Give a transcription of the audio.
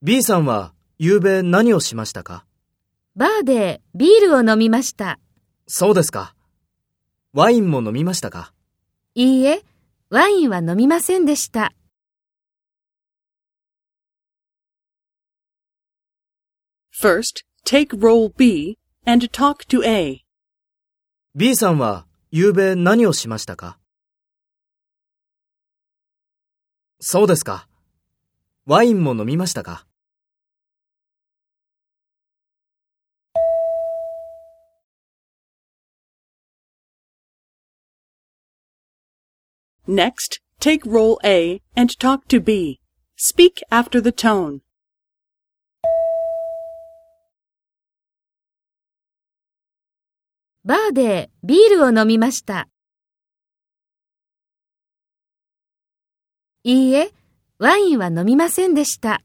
B さんは夕べ何をしましたか？バーでビールを飲みました。そうですか。ワインも飲みましたか？いいえ、ワインは飲みませんでした。First, take role B and talk to A. B さんは夕べ何をしましたか？そうですか。ワインも飲みましたか Next, take role A and talk to B. Speak after the tone. バーでビールを飲みました。いいえ、ワインは飲みませんでした。